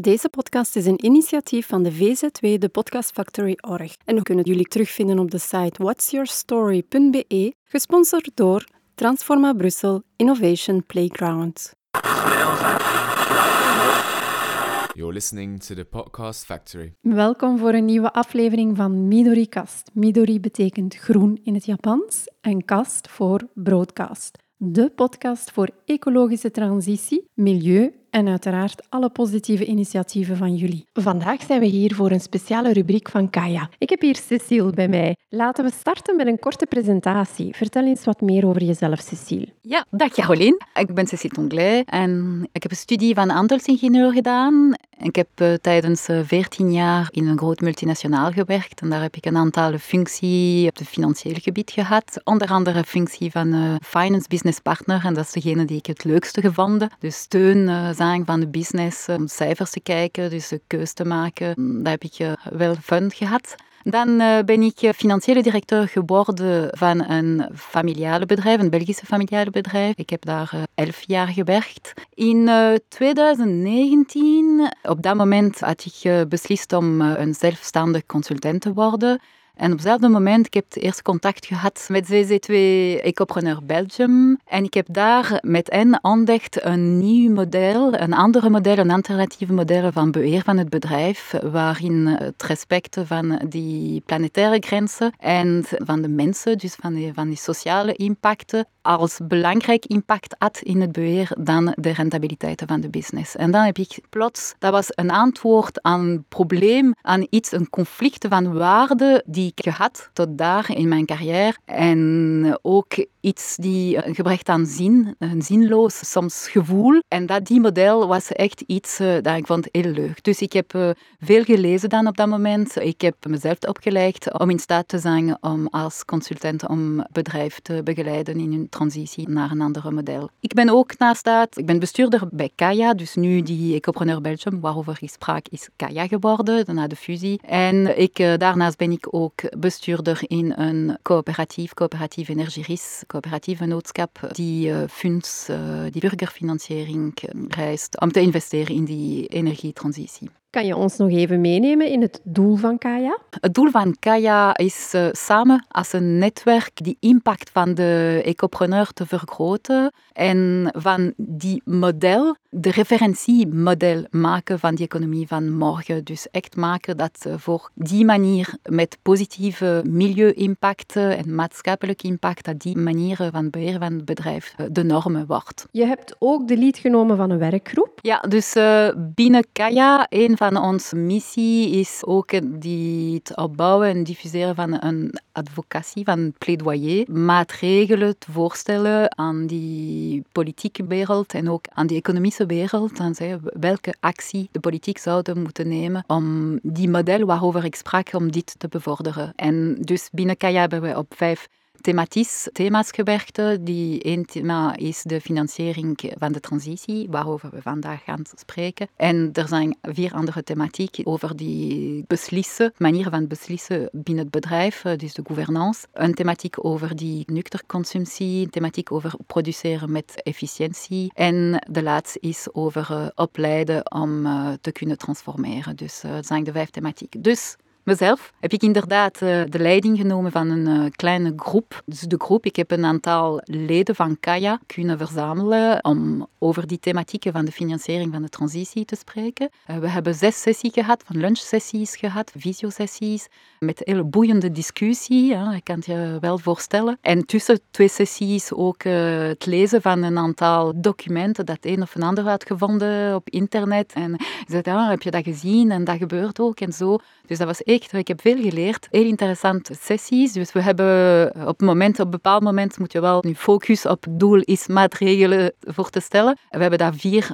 Deze podcast is een initiatief van de VZW, de Podcast Factory Org. En we kunnen jullie terugvinden op de site whatsyourstory.be, gesponsord door Transforma Brussel Innovation Playground. You're listening to the Podcast Factory. Welkom voor een nieuwe aflevering van Midori Kast. Midori betekent groen in het Japans en kast voor broadcast. De podcast voor ecologische transitie, milieu en uiteraard alle positieve initiatieven van jullie. Vandaag zijn we hier voor een speciale rubriek van Kaya. Ik heb hier Cecile bij mij. Laten we starten met een korte presentatie. Vertel eens wat meer over jezelf, Cecile. Ja, dag Caroline. Ik ben Cecile Tonglay en ik heb een studie van handelsingenieur gedaan. Ik heb uh, tijdens uh, 14 jaar in een groot multinationaal gewerkt en daar heb ik een aantal functies op het financiële gebied gehad. Onder andere functie van uh, finance business partner en dat is degene die ik het leukste gevonden. Dus steun van de business, om cijfers te kijken, dus de keus te maken. Daar heb ik wel fun gehad. Dan uh, ben ik financiële directeur geworden van een familiale bedrijf, een Belgische familiale bedrijf. Ik heb daar elf jaar gewerkt. In uh, 2019, op dat moment had ik beslist om een zelfstandig consultant te worden. En op hetzelfde moment, ik heb het eerste contact gehad met CC2 Ecopreneur Belgium. En ik heb daar met hen ontdekt een nieuw model, een andere model, een alternatief model van beheer van het bedrijf, waarin het respect van die planetaire grenzen en van de mensen, dus van die, van die sociale impacten, als belangrijk impact had in het beheer dan de rentabiliteiten van de business. En dan heb ik plots, dat was een antwoord aan een probleem, aan iets, een conflict van waarden die ik gehad tot daar in mijn carrière. En ook iets die gebracht aan zin, een zinloos soms gevoel. En dat die model was echt iets uh, dat ik vond heel leuk. Dus ik heb uh, veel gelezen dan op dat moment. Ik heb mezelf opgelegd om in staat te zijn om als consultant om bedrijf te begeleiden in hun transitie naar een ander model. Ik ben ook naast dat, ik ben bestuurder bij Kaya, dus nu die Ecopreneur Belgium, waarover ik sprak, is Kaya geworden, na de fusie. En ik, uh, daarnaast ben ik ook bestuurder in een coöperatief, coöperatief Energieris, coöperatieve noodschap, die uh, funds, uh, die burgerfinanciering reist om te investeren in die energietransitie. Kan je ons nog even meenemen in het doel van Kaya? Het doel van Kaya is uh, samen als een netwerk die impact van de ecopreneur te vergroten en van die model, de referentiemodel maken van die economie van morgen. Dus echt maken dat voor die manier met positieve milieu-impacten en maatschappelijk impact, dat die manier van beheer van het bedrijf uh, de normen wordt. Je hebt ook de lead genomen van een werkgroep? Ja, dus binnen Kaya, een van onze missie is ook die het opbouwen en diffuseren van een advocatie, van een plaidoyer. Maatregelen te voorstellen aan die politieke wereld en ook aan die economische wereld. Dan zeggen welke actie de politiek zouden moeten nemen om die model waarover ik sprak, om dit te bevorderen. En dus binnen Kaya hebben we op vijf thematisch thema's gewerkt. Die één thema is de financiering van de transitie, waarover we vandaag gaan spreken. En er zijn vier andere thematieken over die beslissen, manier van beslissen binnen het bedrijf, dus de gouvernance. Een thematiek over die nuchterconsumptie, een thematiek over produceren met efficiëntie. En de laatste is over opleiden om te kunnen transformeren. Dus dat zijn de vijf thematieken. Dus mezelf heb ik inderdaad uh, de leiding genomen van een uh, kleine groep. Dus de groep, ik heb een aantal leden van Kaya kunnen verzamelen om over die thematieken van de financiering van de transitie te spreken. Uh, we hebben zes sessies gehad, van lunchsessies gehad, visiosessies, met hele boeiende discussie, je kan het je wel voorstellen. En tussen twee sessies ook het lezen van een aantal documenten dat een of een ander had gevonden op internet. En ik zei, ja, heb je dat gezien? En dat gebeurt ook en zo. Dus dat was echt, ik heb veel geleerd. Heel interessante sessies. Dus we hebben op, het moment, op een bepaald moment moet je wel nu focus op doel is maatregelen voor te stellen. We hebben daar vier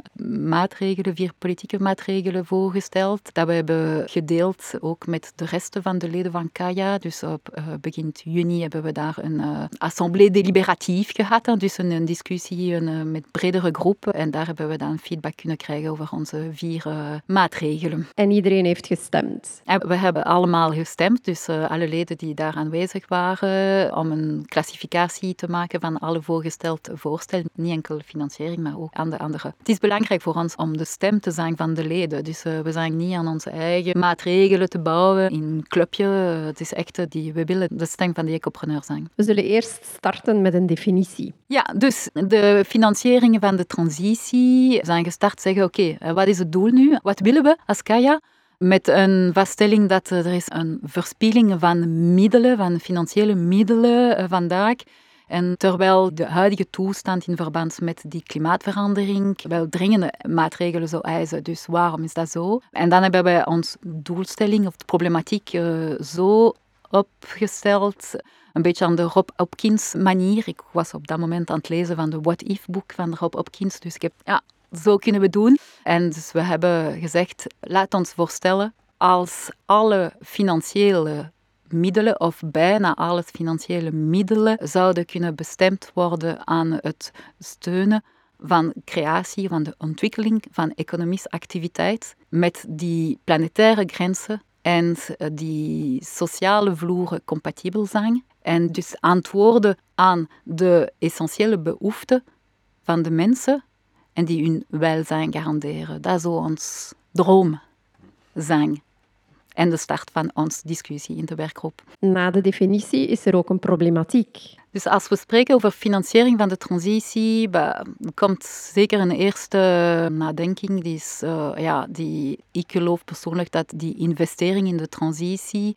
maatregelen, vier politieke maatregelen voorgesteld. Dat we hebben gedeeld ook met de rest van de leden van Kaya. Dus op uh, begin juni hebben we daar een uh, assemblée deliberatief gehad. Dus een, een discussie een, uh, met bredere groepen. En daar hebben we dan feedback kunnen krijgen over onze vier maatregelen. En iedereen heeft gestemd? En we hebben allemaal gestemd, dus uh, alle leden die daar aanwezig waren, om een klassificatie te maken van alle voorgestelde voorstellen. Niet enkel financiering, maar ook aan de andere. Het is belangrijk voor ons om de stem te zijn van de leden. Dus uh, we zijn niet aan onze eigen maatregelen te bouwen in een clubje. Het is echt die, we willen de stem van de ecopreneur zijn. We zullen eerst starten met een definitie. Ja, dus de financieringen van de transitie zijn gestart zeggen, oké, okay, wat is het doel nu? Wat willen we als Kaya? Met een vaststelling dat er is een verspilling van middelen, van financiële middelen eh, vandaag. En terwijl de huidige toestand in verband met die klimaatverandering wel dringende maatregelen zou eisen. Dus waarom is dat zo? En dan hebben we ons doelstelling of de problematiek uh, zo opgesteld, een beetje aan de Rob Hopkins manier. Ik was op dat moment aan het lezen van de What If boek van Rob Hopkins, dus ik heb ja, zo kunnen we doen. En dus we hebben gezegd, laat ons voorstellen, als alle financiële middelen, of bijna alle financiële middelen, zouden kunnen bestemd worden aan het steunen van creatie, van de ontwikkeling van economische activiteit, met die planetaire grenzen en die sociale vloeren compatibel zijn. En dus antwoorden aan de essentiële behoeften van de mensen en die hun welzijn garanderen. Dat zou ons droom zijn. En de start van onze discussie in de werkgroep. Na de definitie is er ook een problematiek. Dus als we spreken over financiering van de transitie, komt zeker een eerste nadenking. Die is, uh, ja, die, ik geloof persoonlijk dat die investering in de transitie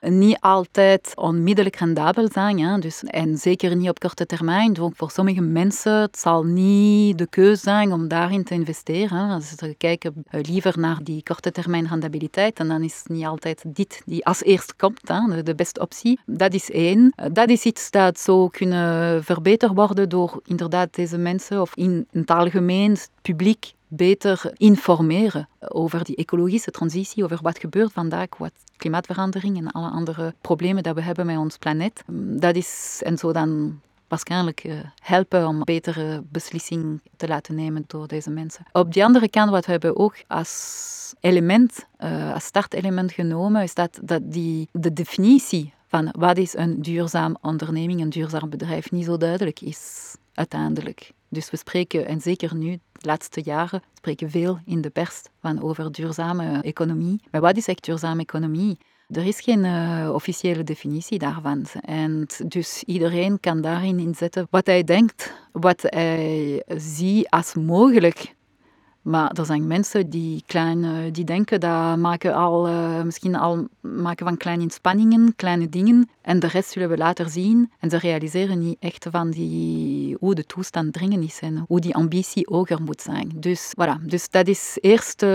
niet altijd onmiddellijk rendabel zijn. Hè? Dus, en zeker niet op korte termijn. Dus voor sommige mensen het zal niet de keuze zijn om daarin te investeren. Als ze kijken liever naar die korte termijn rendabiliteit, en dan is niet altijd dit die als eerst komt, hè, de beste optie. Dat is één. Dat is iets dat zou kunnen verbeterd worden door inderdaad deze mensen of in het algemeen het publiek beter informeren over die ecologische transitie, over wat gebeurt vandaag, wat klimaatverandering en alle andere problemen dat we hebben met ons planeet. Dat is, en zo dan waarschijnlijk uh, helpen om betere beslissingen te laten nemen door deze mensen. Op de andere kant, wat we hebben ook als element, uh, als startelement genomen, is dat, dat die, de definitie van wat is een duurzaam onderneming, een duurzaam bedrijf, niet zo duidelijk is uiteindelijk. Dus we spreken, en zeker nu, de laatste jaren, spreken veel in de pers van over duurzame economie. Maar wat is echt duurzame economie? Er is geen uh, officiële definitie daarvan. En dus iedereen kan daarin inzetten wat hij denkt, wat hij ziet als mogelijk maar er zijn mensen die, klein, die denken dat maken al, uh, misschien al maken van kleine inspanningen, kleine dingen. En de rest zullen we later zien. En ze realiseren niet echt van die, hoe de toestand dringend is en hoe die ambitie hoger moet zijn. Dus, voilà. dus dat is eerst, uh,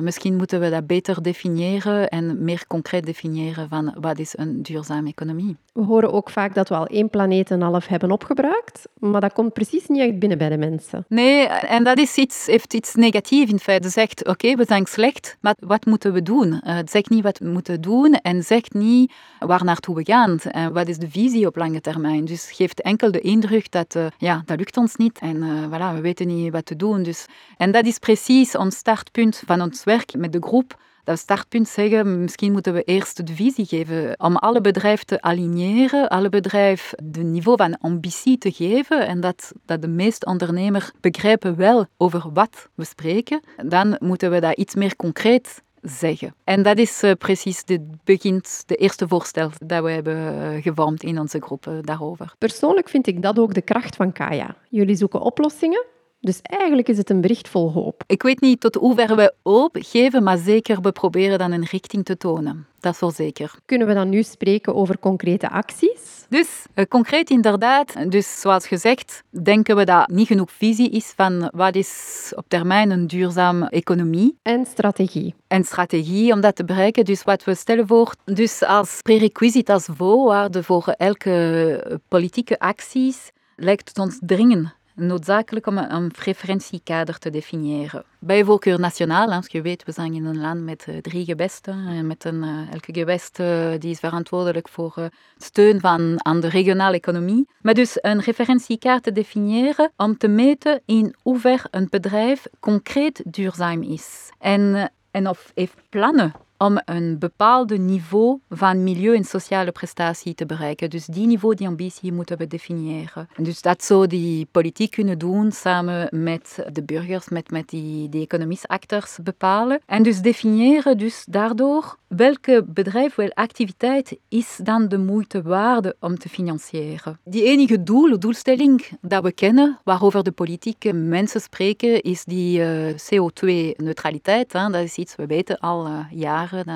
misschien moeten we dat beter definiëren en meer concreet definiëren van wat is een duurzame economie. We horen ook vaak dat we al één planeet en half hebben opgebruikt, maar dat komt precies niet echt binnen bij de mensen. Nee, en dat is iets, heeft iets negatiefs in feite. Zegt, oké, we zijn slecht, maar wat moeten we doen? Uh, zegt niet wat we moeten doen en zegt niet waar naartoe we gaan. Uh, wat is de visie op lange termijn? Dus geeft enkel de indruk dat, uh, ja, dat lukt ons niet en voilà, we weten niet wat te doen. Dus, en dat is precies ons startpunt van ons werk met de groep dat startpunt zeggen, misschien moeten we eerst de visie geven om alle bedrijven te aligneren, alle bedrijven de niveau van ambitie te geven en dat, dat de meeste ondernemers begrijpen wel over wat we spreken. Dan moeten we dat iets meer concreet zeggen. En dat is uh, precies het begint, de eerste voorstel dat we hebben uh, gevormd in onze groep uh, daarover. Persoonlijk vind ik dat ook de kracht van Kaya. Jullie zoeken oplossingen dus eigenlijk is het een bericht vol hoop. Ik weet niet tot hoever we hoop geven, maar zeker we proberen dan een richting te tonen. Dat is wel zeker. Kunnen we dan nu spreken over concrete acties? Dus eh, concreet inderdaad, dus zoals gezegd, denken we dat niet genoeg visie is van wat is op termijn een duurzame economie. En strategie. En strategie om dat te bereiken. Dus wat we stellen voor, dus als prerequisite, als voorwaarde voor elke politieke acties, lijkt het ons dringend noodzakelijk om een, referentiekader te definiëren. Bij voorkeur nationaal, als je weet, we zijn in een land met eh, drie gewesten. En met een, uh, elke gewest die is verantwoordelijk voor steun van, aan de regionale economie. Maar dus een referentiekaart te definiëren om te meten in hoever een bedrijf concreet duurzaam is. En, en of heeft plannen om een bepaald niveau van milieu- en sociale prestatie te bereiken. Dus die niveau, die ambitie moeten we definiëren. Dus dat zou die politiek kunnen doen samen met de burgers, met, met die, economische acteurs bepalen. En dus definiëren dus daardoor welke bedrijf, welke activiteit is dan de moeite waard om te financieren. Die enige doel, doelstelling dat we kennen, waarover de politieke mensen spreken, is die uh, CO2-neutraliteit. Dat is iets, we weten al uh, jaren, dat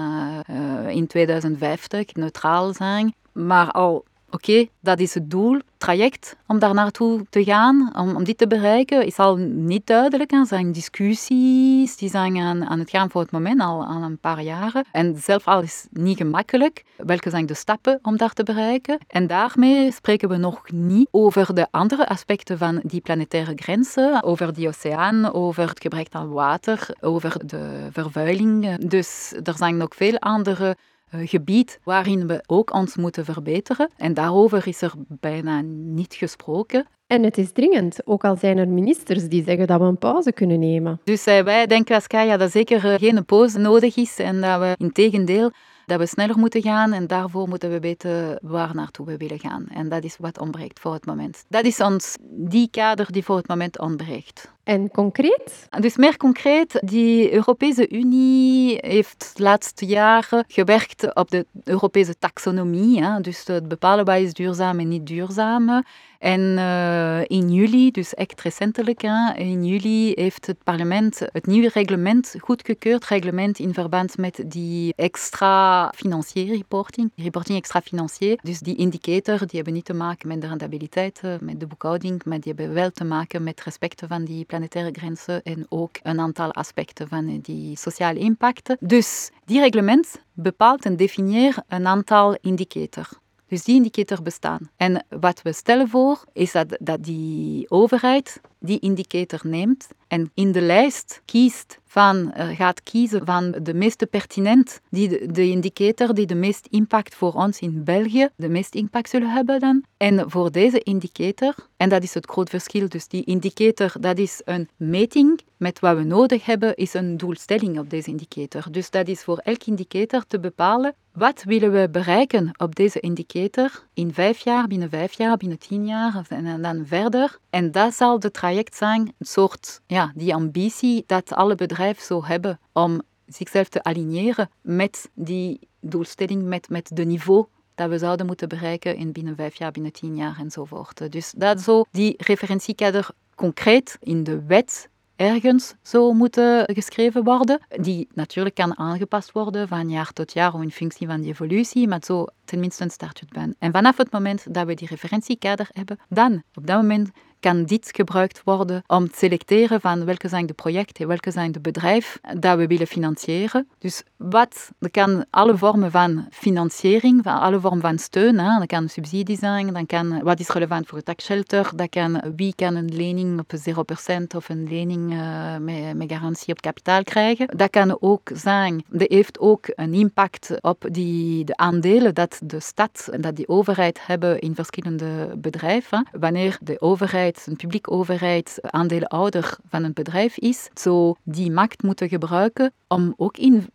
uh, in 2050 neutraal zijn. Maar al oké, dat is het doel, traject om daar naartoe te gaan, om, dit te bereiken, is al niet duidelijk. Er zijn discussies, die zijn aan, aan het gaan voor het moment, al, al een paar jaren. En zelf al is niet gemakkelijk. Welke zijn de stappen om daar te bereiken? En daarmee spreken we nog niet over de andere aspecten van die planetaire grenzen, over die oceaan, over het gebrek aan water, over de vervuiling. Dus er zijn nog veel andere gebied waarin we ook ons moeten verbeteren. En daarover is er bijna niet gesproken. En het is dringend, ook al zijn er ministers die zeggen dat we een pauze kunnen nemen. Dus uh, wij denken als Kaya dat zeker uh, geen pauze nodig is en dat we in tegendeel dat we sneller moeten gaan en daarvoor moeten we weten waar naartoe we willen gaan. En dat is wat ontbreekt voor het moment. Dat is ons die kader die voor het moment ontbreekt. En concreet? Dus meer concreet, die Europese Unie heeft de laatste jaren gewerkt op de Europese taxonomie. Hè? Dus het bepalen wat is duurzaam en niet duurzaam. En uh, in juli, dus echt recentelijk, in juli heeft het parlement het nieuwe reglement goedgekeurd. Reglement in verband met die extra financiële reporting. Reporting extra financier. Dus die indicator, die hebben niet te maken met de rentabiliteit, met de boekhouding, maar die hebben wel te maken met respect van die planetaire grenzen en ook een aantal aspecten van die sociale impact. Dus die reglement bepaalt en definieert een aantal indicatoren. Dus die indicator bestaan. En wat we stellen voor, is dat, dat die overheid die indicator neemt en in de lijst kiest van, uh, gaat kiezen van de meest pertinent, die de, de, indicator die de meest impact voor ons in België, de meest impact zullen hebben dan. En voor deze indicator, en dat is het groot verschil, dus die indicator, dat is een meting met wat we nodig hebben, is een doelstelling op deze indicator. Dus dat is voor elk indicator te bepalen, wat willen we bereiken op deze indicator in vijf jaar, binnen vijf jaar, binnen tien jaar en dan verder. En dat zal de traject zijn, een soort, ja, die ambitie dat alle bedrijven zo hebben om zichzelf te aligneren met die doelstelling, met, met de niveau dat we zouden moeten bereiken in binnen vijf jaar, binnen tien jaar enzovoort. Dus dat zo die referentiekader concreet in de wet ergens zou moeten geschreven worden, die natuurlijk kan aangepast worden van jaar tot jaar in functie van die evolutie, maar zo tenminste een startpunt ben. En vanaf het moment dat we die referentiekader hebben, dan op dat moment kan dit gebruikt worden om te selecteren van welke zijn de projecten, welke zijn de bedrijven dat we willen financieren. Dus wat, kan alle vormen van financiering, van alle vormen van steun, hè. dat kan subsidie zijn, dan kan wat is relevant voor het taxshelter, dat kan wie kan een lening op 0% of een lening uh, met, met garantie op kapitaal krijgen. Dat kan ook zijn, dat heeft ook een impact op die, de aandelen dat de stad en dat die overheid hebben in verschillende bedrijven. Wanneer de overheid een publieke overheid aandeelhouder van een bedrijf is, zo die macht moeten gebruiken om ook in,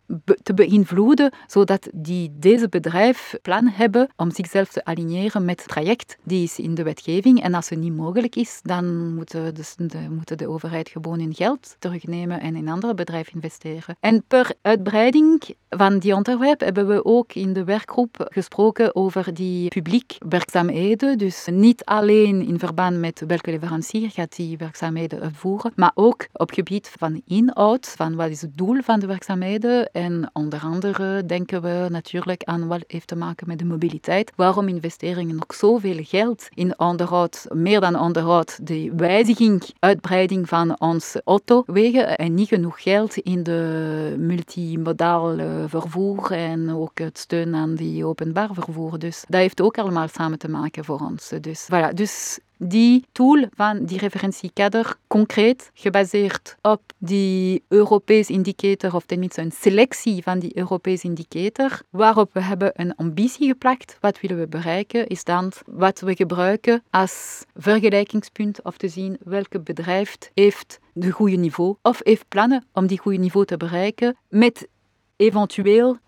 te beïnvloeden, zodat die deze bedrijf plan hebben om zichzelf te aligneren met het traject die is in de wetgeving. En als het niet mogelijk is, dan moeten de, de, moet de overheid gewoon in geld terugnemen en in andere bedrijven investeren. En per uitbreiding van die onderwerp hebben we ook in de werkgroep gesproken over die publiek werkzaamheden. Dus niet alleen in verband met welke leverancier gaat die werkzaamheden uitvoeren, maar ook op gebied van inhoud, van wat is het doel van de werkzaamheden. En onder andere denken we natuurlijk aan wat heeft te maken met de mobiliteit. Waarom investeringen nog zoveel geld in onderhoud, meer dan onderhoud, de wijziging, uitbreiding van onze autowegen en niet genoeg geld in de multimodale vervoer en ook het steun aan die openbaar vervoer. Dus dat heeft ook allemaal samen te maken voor ons. Dus, voilà. dus die tool van die referentiekader concreet gebaseerd op die Europese indicator, of tenminste een selectie van die Europese indicator, waarop we hebben een ambitie geplakt. Wat willen we bereiken, is dan wat we gebruiken als vergelijkingspunt of te zien welke bedrijf heeft de goede niveau of heeft plannen om die goede niveau te bereiken met eventueel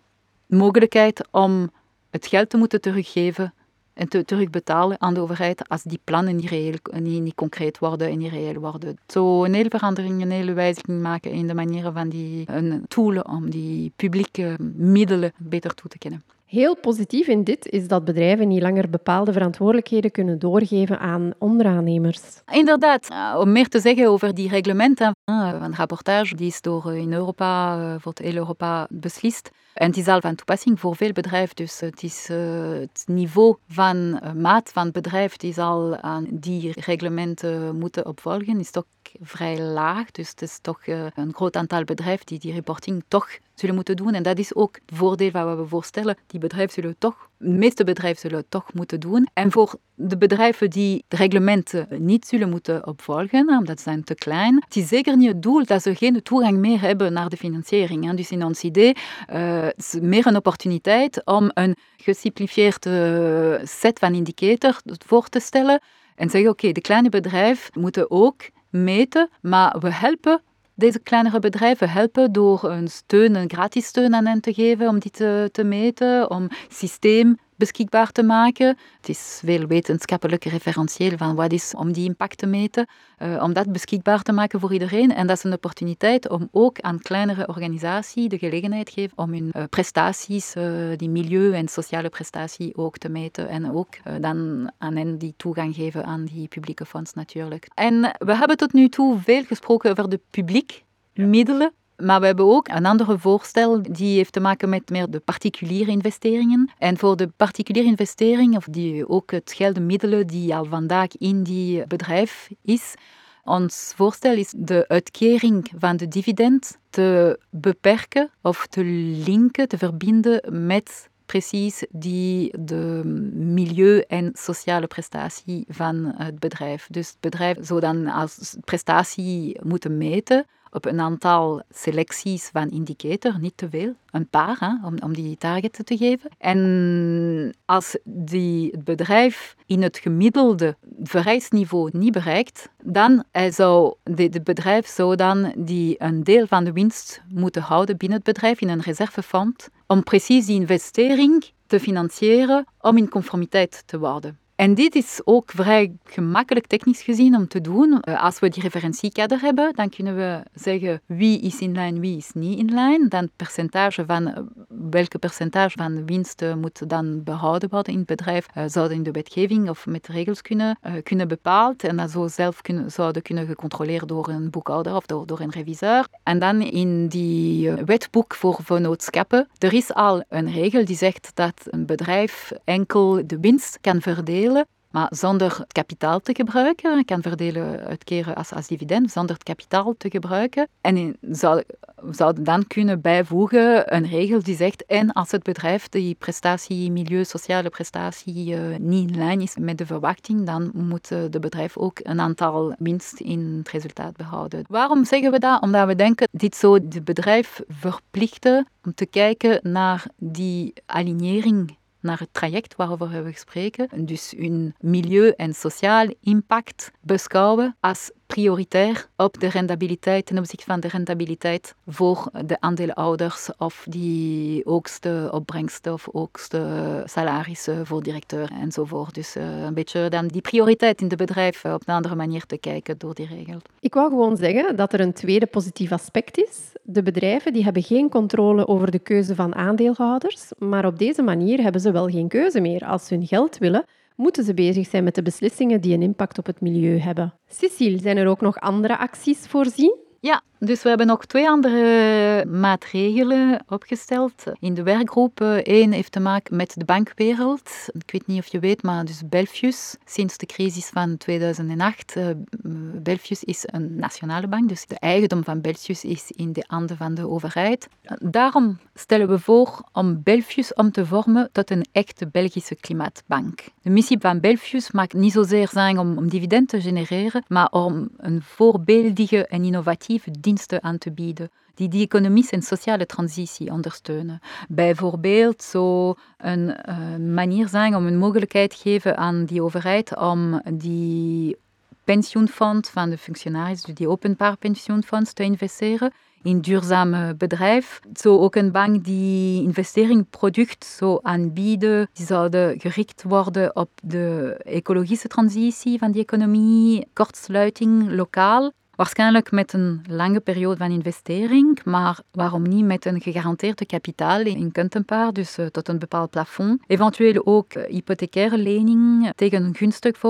mogelijkheid om het geld te moeten teruggeven en te terugbetalen aan de overheid als die plannen niet, reëel, niet, niet concreet worden en niet reëel worden. Zo een hele verandering, een hele wijziging maken in de manieren van die een tool om die publieke middelen beter toe te kennen. Heel positief in dit is dat bedrijven niet langer bepaalde verantwoordelijkheden kunnen doorgeven aan onderaannemers. Inderdaad, eh, om meer te zeggen over die reglementen. Eh, een rapportage die is door eh, in Europa, voor heel Europa beslist. En is al van toepassing voor veel bedrijven. Dus het, is, het niveau van maat van het bedrijf die zal aan die reglementen moeten opvolgen, is toch vrij laag. Dus het is toch een groot aantal bedrijven die die reporting toch zullen moeten doen. En dat is ook het voordeel wat we voorstellen. Die bedrijven zullen toch, de meeste bedrijven zullen het toch moeten doen. En voor de bedrijven die de reglementen niet zullen moeten opvolgen, omdat ze zijn te klein, het is zeker niet het doel dat ze geen toegang meer hebben naar de financiering. Dus in ons idee uh, is meer een opportuniteit om een gesimplifieerde set van indicators voor te stellen en zeggen, oké, de kleine bedrijven moeten ook meten, maar we helpen deze kleinere bedrijven helpen door een steun, een gratis steun aan hen te geven om die te, te meten, om systeem beschikbaar te maken. Het is veel wetenschappelijk referentieel van wat is om die impact te meten, uh, om dat beschikbaar te maken voor iedereen. En dat is een opportuniteit om ook aan kleinere organisaties de gelegenheid te geven om hun uh, prestaties, uh, die milieu- en sociale prestatie ook te meten. En ook dan aan hen die toegang geven aan die publieke fonds natuurlijk. En we hebben tot nu toe veel gesproken over de publiek middelen maar we hebben ook een andere voorstel die heeft te maken met meer de particuliere investeringen. En voor de particuliere investering, of die ook het geld, de middelen die al vandaag in die bedrijf is, ons voorstel is de uitkering van de dividend te beperken of te linken, te verbinden met precies die de milieu- en sociale prestatie van het bedrijf. Dus het bedrijf zou dan als prestatie moeten meten op een aantal selecties van indicators, niet te veel, een paar, om, om die target te geven. En als die, het bedrijf in het gemiddelde vereisniveau niet bereikt, dan zou de, de bedrijf zou dan die een deel van de winst moeten houden binnen het bedrijf in een reservefonds om precies die investering te financieren om in conformiteit te worden. En dit is ook vrij gemakkelijk technisch gezien om te doen. Eh, als we die referentiekader hebben, dan kunnen we zeggen wie is in lijn, wie is niet in lijn. Dan percentage van, eh, welke percentage van winst moet dan behouden worden in het bedrijf, uh, zouden in de wetgeving of met regels kunnen, kunnen bepaald. En dat zou zelf kunnen, zouden kunnen gecontroleerd door een boekhouder of door, door een reviseur. En dan in die wetboek voor vennootschappen, er is al een regel die zegt dat een bedrijf enkel de winst kan verdelen maar zonder het kapitaal te gebruiken, je kan verdelen, uitkeren als, als dividend, zonder het kapitaal te gebruiken. En zou, zouden dan kunnen bijvoegen een regel die zegt, en als het bedrijf die prestatie, milieu, sociale prestatie uh, niet in lijn is met de verwachting, dan moet de bedrijf ook een aantal winst in het resultaat behouden. Waarom zeggen we dat? Omdat we denken, dit zou het bedrijf verplichten om te kijken naar die alignering naar het traject waarover we spreken. Dus hun milieu- en sociaal impact beschouwen als prioritair op de rentabiliteit ten opzichte van de rentabiliteit voor de aandeelhouders of die hoogste opbrengsten of hoogste salarissen voor directeur enzovoort. Dus uh, een beetje dan die prioriteit in het bedrijf op een andere manier te kijken door die regel. Ik wou gewoon zeggen dat er een tweede positief aspect is. De bedrijven die hebben geen controle over de keuze van aandeelhouders, maar op deze manier hebben ze wel geen keuze meer. Als ze hun geld willen, moeten ze bezig zijn met de beslissingen die een impact op het milieu hebben. Cecile, zijn er ook nog andere acties voorzien? Ja, dus we hebben nog twee andere maatregelen opgesteld in de werkgroep. Eén heeft te maken met de bankwereld. Ik weet niet of je weet, maar dus Belfius, sinds de crisis van 2008, uh, Belfius is een nationale bank, dus de eigendom van Belfius is in de handen van de overheid. Daarom stellen we voor om Belfius om te vormen tot een echte Belgische klimaatbank. De missie van Belfius mag niet zozeer zijn om, om dividend te genereren, maar om een voorbeeldige en innovatieve diensten aan te bieden die die economische en sociale transitie ondersteunen. Bijvoorbeeld zo een uh, manier zijn om een mogelijkheid geven aan die overheid om die pensioenfonds van de functionarissen, die openbaar pensioenfonds, te investeren in duurzaam bedrijf. Zo ook een bank die investeringsproduct zo aanbieden. Die zouden gericht worden op de ecologische transitie van die economie, kortsluiting lokaal. Waarschijnlijk met een lange periode van investering, maar waarom niet met een gegarandeerde kapitaal in Kuntenpaar, dus uh, tot een bepaald plafond. Eventueel ook uh, hypothecaire lening tegen een gunstig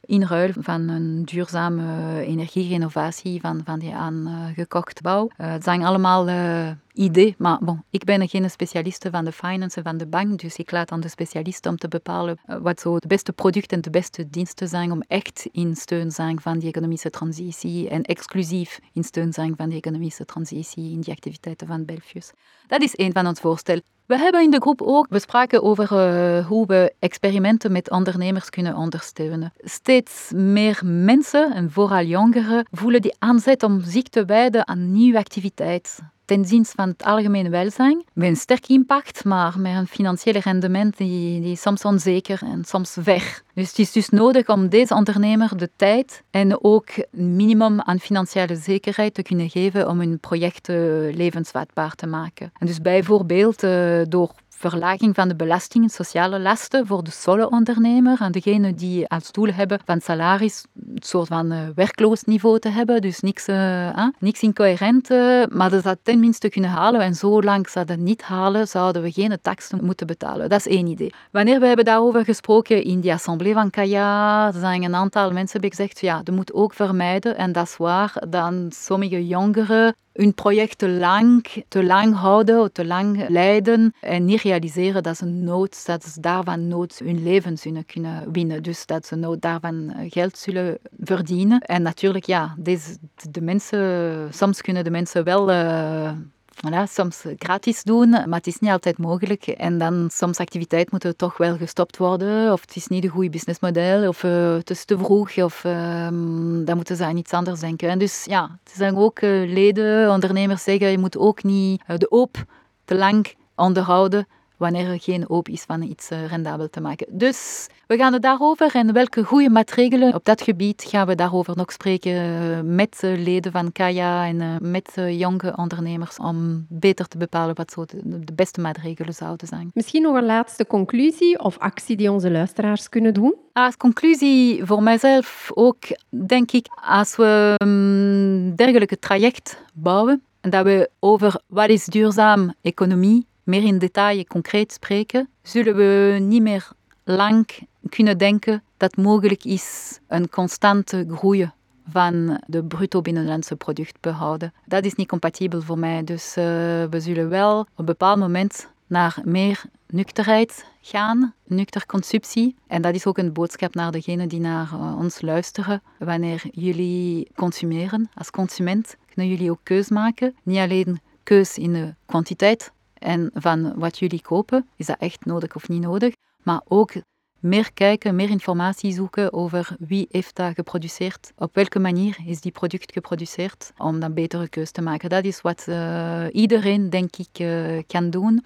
in ruil van een duurzame energierenovatie van, van die aangekocht bouw. Uh, het zijn allemaal idee. Maar bon, ik ben geen specialiste van de finance van de bank, dus ik laat aan de specialisten om te bepalen eh, wat zo de beste producten en de beste diensten zijn om echt in steun te zijn van die economische transitie en exclusief in steun te zijn van die economische transitie in die activiteiten van Belfius. Dat is een van ons voorstellen. We hebben in de groep ook besproken over uh, hoe we experimenten met ondernemers kunnen ondersteunen. Steeds meer mensen, en vooral jongeren, voelen die aanzet om zich te wijden aan nieuwe activiteiten ten dienste van het algemene welzijn. Met een sterk impact, maar met een financiële rendement die, die soms onzeker en soms ver. Dus het is dus nodig om deze ondernemer de tijd en ook een minimum aan financiële zekerheid te kunnen geven om hun project levensvatbaar te maken. En dus bijvoorbeeld uh, door verlaging van de belastingen, sociale lasten voor de solo-ondernemer en degene die als doel hebben van salaris een soort van uh, werkloosniveau te hebben, dus niks, uh, niks incoherent, uh, maar dat dat tenminste kunnen halen. En zolang ze dat niet halen, zouden we geen taxen moeten betalen. Dat is één idee. Wanneer we hebben daarover gesproken in die assemblée van Kaya, zijn een aantal mensen hebben gezegd, ja, dat moet ook vermijden, en dat is waar, dan sommige jongeren hun project te lang, te lang houden, te lang leiden en niet realiseren dat ze nood, dat ze daarvan nood hun leven zullen kunnen winnen. Dus dat ze nood daarvan eh, geld zullen verdienen. En natuurlijk, ja, deze, de mensen, soms kunnen de mensen wel uh, voilà, soms gratis doen, maar het is niet altijd mogelijk. En dan soms activiteiten moeten toch wel gestopt worden, of het is niet een goed businessmodel, of uh, het is te vroeg, of uh, dan moeten ze aan iets anders denken. En dus ja, het zijn ook uh, leden, ondernemers zeggen, je moet ook niet uh, de hoop te lang onderhouden wanneer er geen hoop is van iets uh, rendabel te maken. Dus we gaan het daarover en welke goede maatregelen op dat gebied gaan we daarover nog spreken uh, met uh, leden van Kaya en met jonge ondernemers om beter te bepalen wat zo de, de, beste maatregelen zouden zijn. Misschien nog een laatste conclusie of actie die onze luisteraars kunnen doen? Als conclusie voor mijzelf ook denk ik als we een dergelijke traject bouwen en dat we over wat is duurzaam economie meer in detail concreet spreken, zullen we niet meer lang kunnen denken dat mogelijk is een constante groei van de bruto binnenlandse product behouden. Dat is niet compatibel voor mij, dus uh, we zullen wel op een bepaald moment naar meer nuchterheid gaan, nuchter consumptie. En dat is ook een boodschap naar degenen die naar uh, ons luisteren. Wanneer jullie consumeren als consument, kunnen jullie ook keus maken. Niet alleen keus in de kwantiteit, en van wat jullie kopen, is dat echt nodig of niet nodig, maar ook meer kijken, meer informatie zoeken over wie heeft dat geproduceerd, op welke manier is die product geproduceerd, om dan betere keus te maken. Dat is wat uh, iedereen, denk ik, uh, kan doen.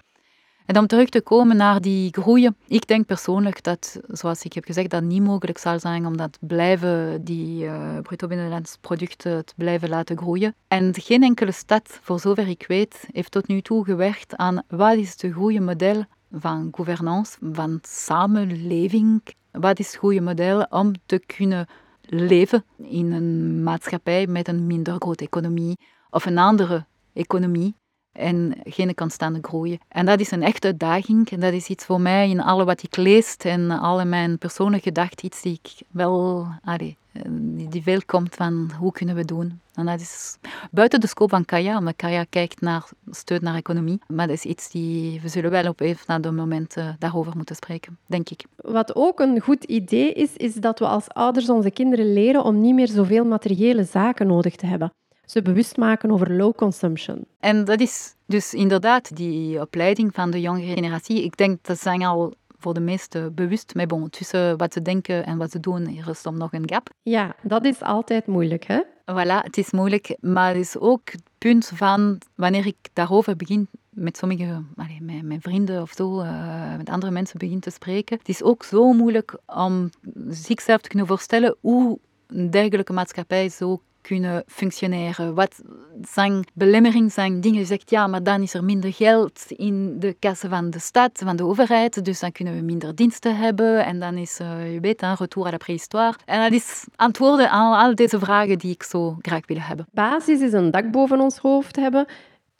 En om terug te komen naar die groei, ik denk persoonlijk dat, zoals ik heb gezegd, dat niet mogelijk zal zijn om dat blijven, die uh, bruto binnenlands producten te blijven laten groeien. En geen enkele stad, voor zover ik weet, heeft tot nu toe gewerkt aan wat is het goede model van governance, van samenleving, wat is het goede model om te kunnen leven in een maatschappij met een minder grote economie of een andere economie en geen constante groei. En dat is een echte uitdaging. En dat is iets voor mij in alle wat ik lees en alle mijn persoonlijke gedachten, iets die ik wel, allee, die veel komt van hoe kunnen we doen. En dat is buiten de scope van Kaya, omdat Kaya kijkt naar steun naar economie. Maar dat is iets die we zullen wel op even naar de moment daarover moeten spreken, denk ik. Wat ook een goed idee is, is dat we als ouders onze kinderen leren om niet meer zoveel materiële zaken nodig te hebben ze bewust maken over low consumption. En dat is dus inderdaad die opleiding van de jongere generatie. Ik denk dat zijn al voor de meesten bewust. Maar bon, tussen wat ze denken en wat ze doen, er is dan nog een gap. Ja, dat is altijd moeilijk, hè? Voilà, het is moeilijk. Maar het is ook het punt van wanneer ik daarover begin met sommige, allez, mijn vrienden of zo, uh, met andere mensen begin te spreken. Het is ook zo moeilijk om zichzelf te kunnen voorstellen hoe een dergelijke maatschappij zo kunnen functioneren? Wat zijn belemmeringen, zijn dingen zegt ja, maar dan is er minder geld in de kassen van de stad, van de overheid, dus dan kunnen we minder diensten hebben en dan is, uh, je weet, een retour à la préhistoire. En dat is antwoorden aan al deze vragen die ik zo graag wil hebben. Basis is een dak boven ons hoofd hebben,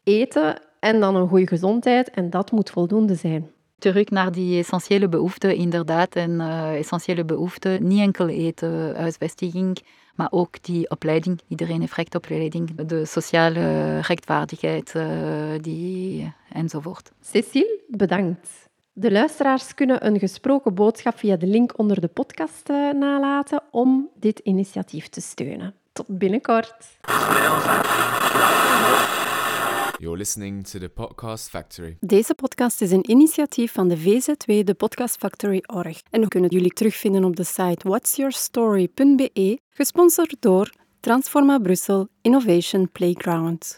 eten en dan een goede gezondheid en dat moet voldoende zijn terug naar die essentiële behoeften, inderdaad. En uh, essentiële behoeften, niet enkel eten, huisvesting, maar ook die opleiding. Iedereen heeft recht op opleiding. De sociale rechtvaardigheid uh, die, enzovoort. Cecile, bedankt. De luisteraars kunnen een gesproken boodschap via de link onder de podcast uh, nalaten om dit initiatief te steunen. Tot binnenkort. You're listening to the Podcast Factory. Deze podcast is een initiatief van de VZW, de Podcast Factory Org. En we kunnen jullie terugvinden op de site whatsyourstory.be, gesponsord door Transforma Brussel Innovation Playground.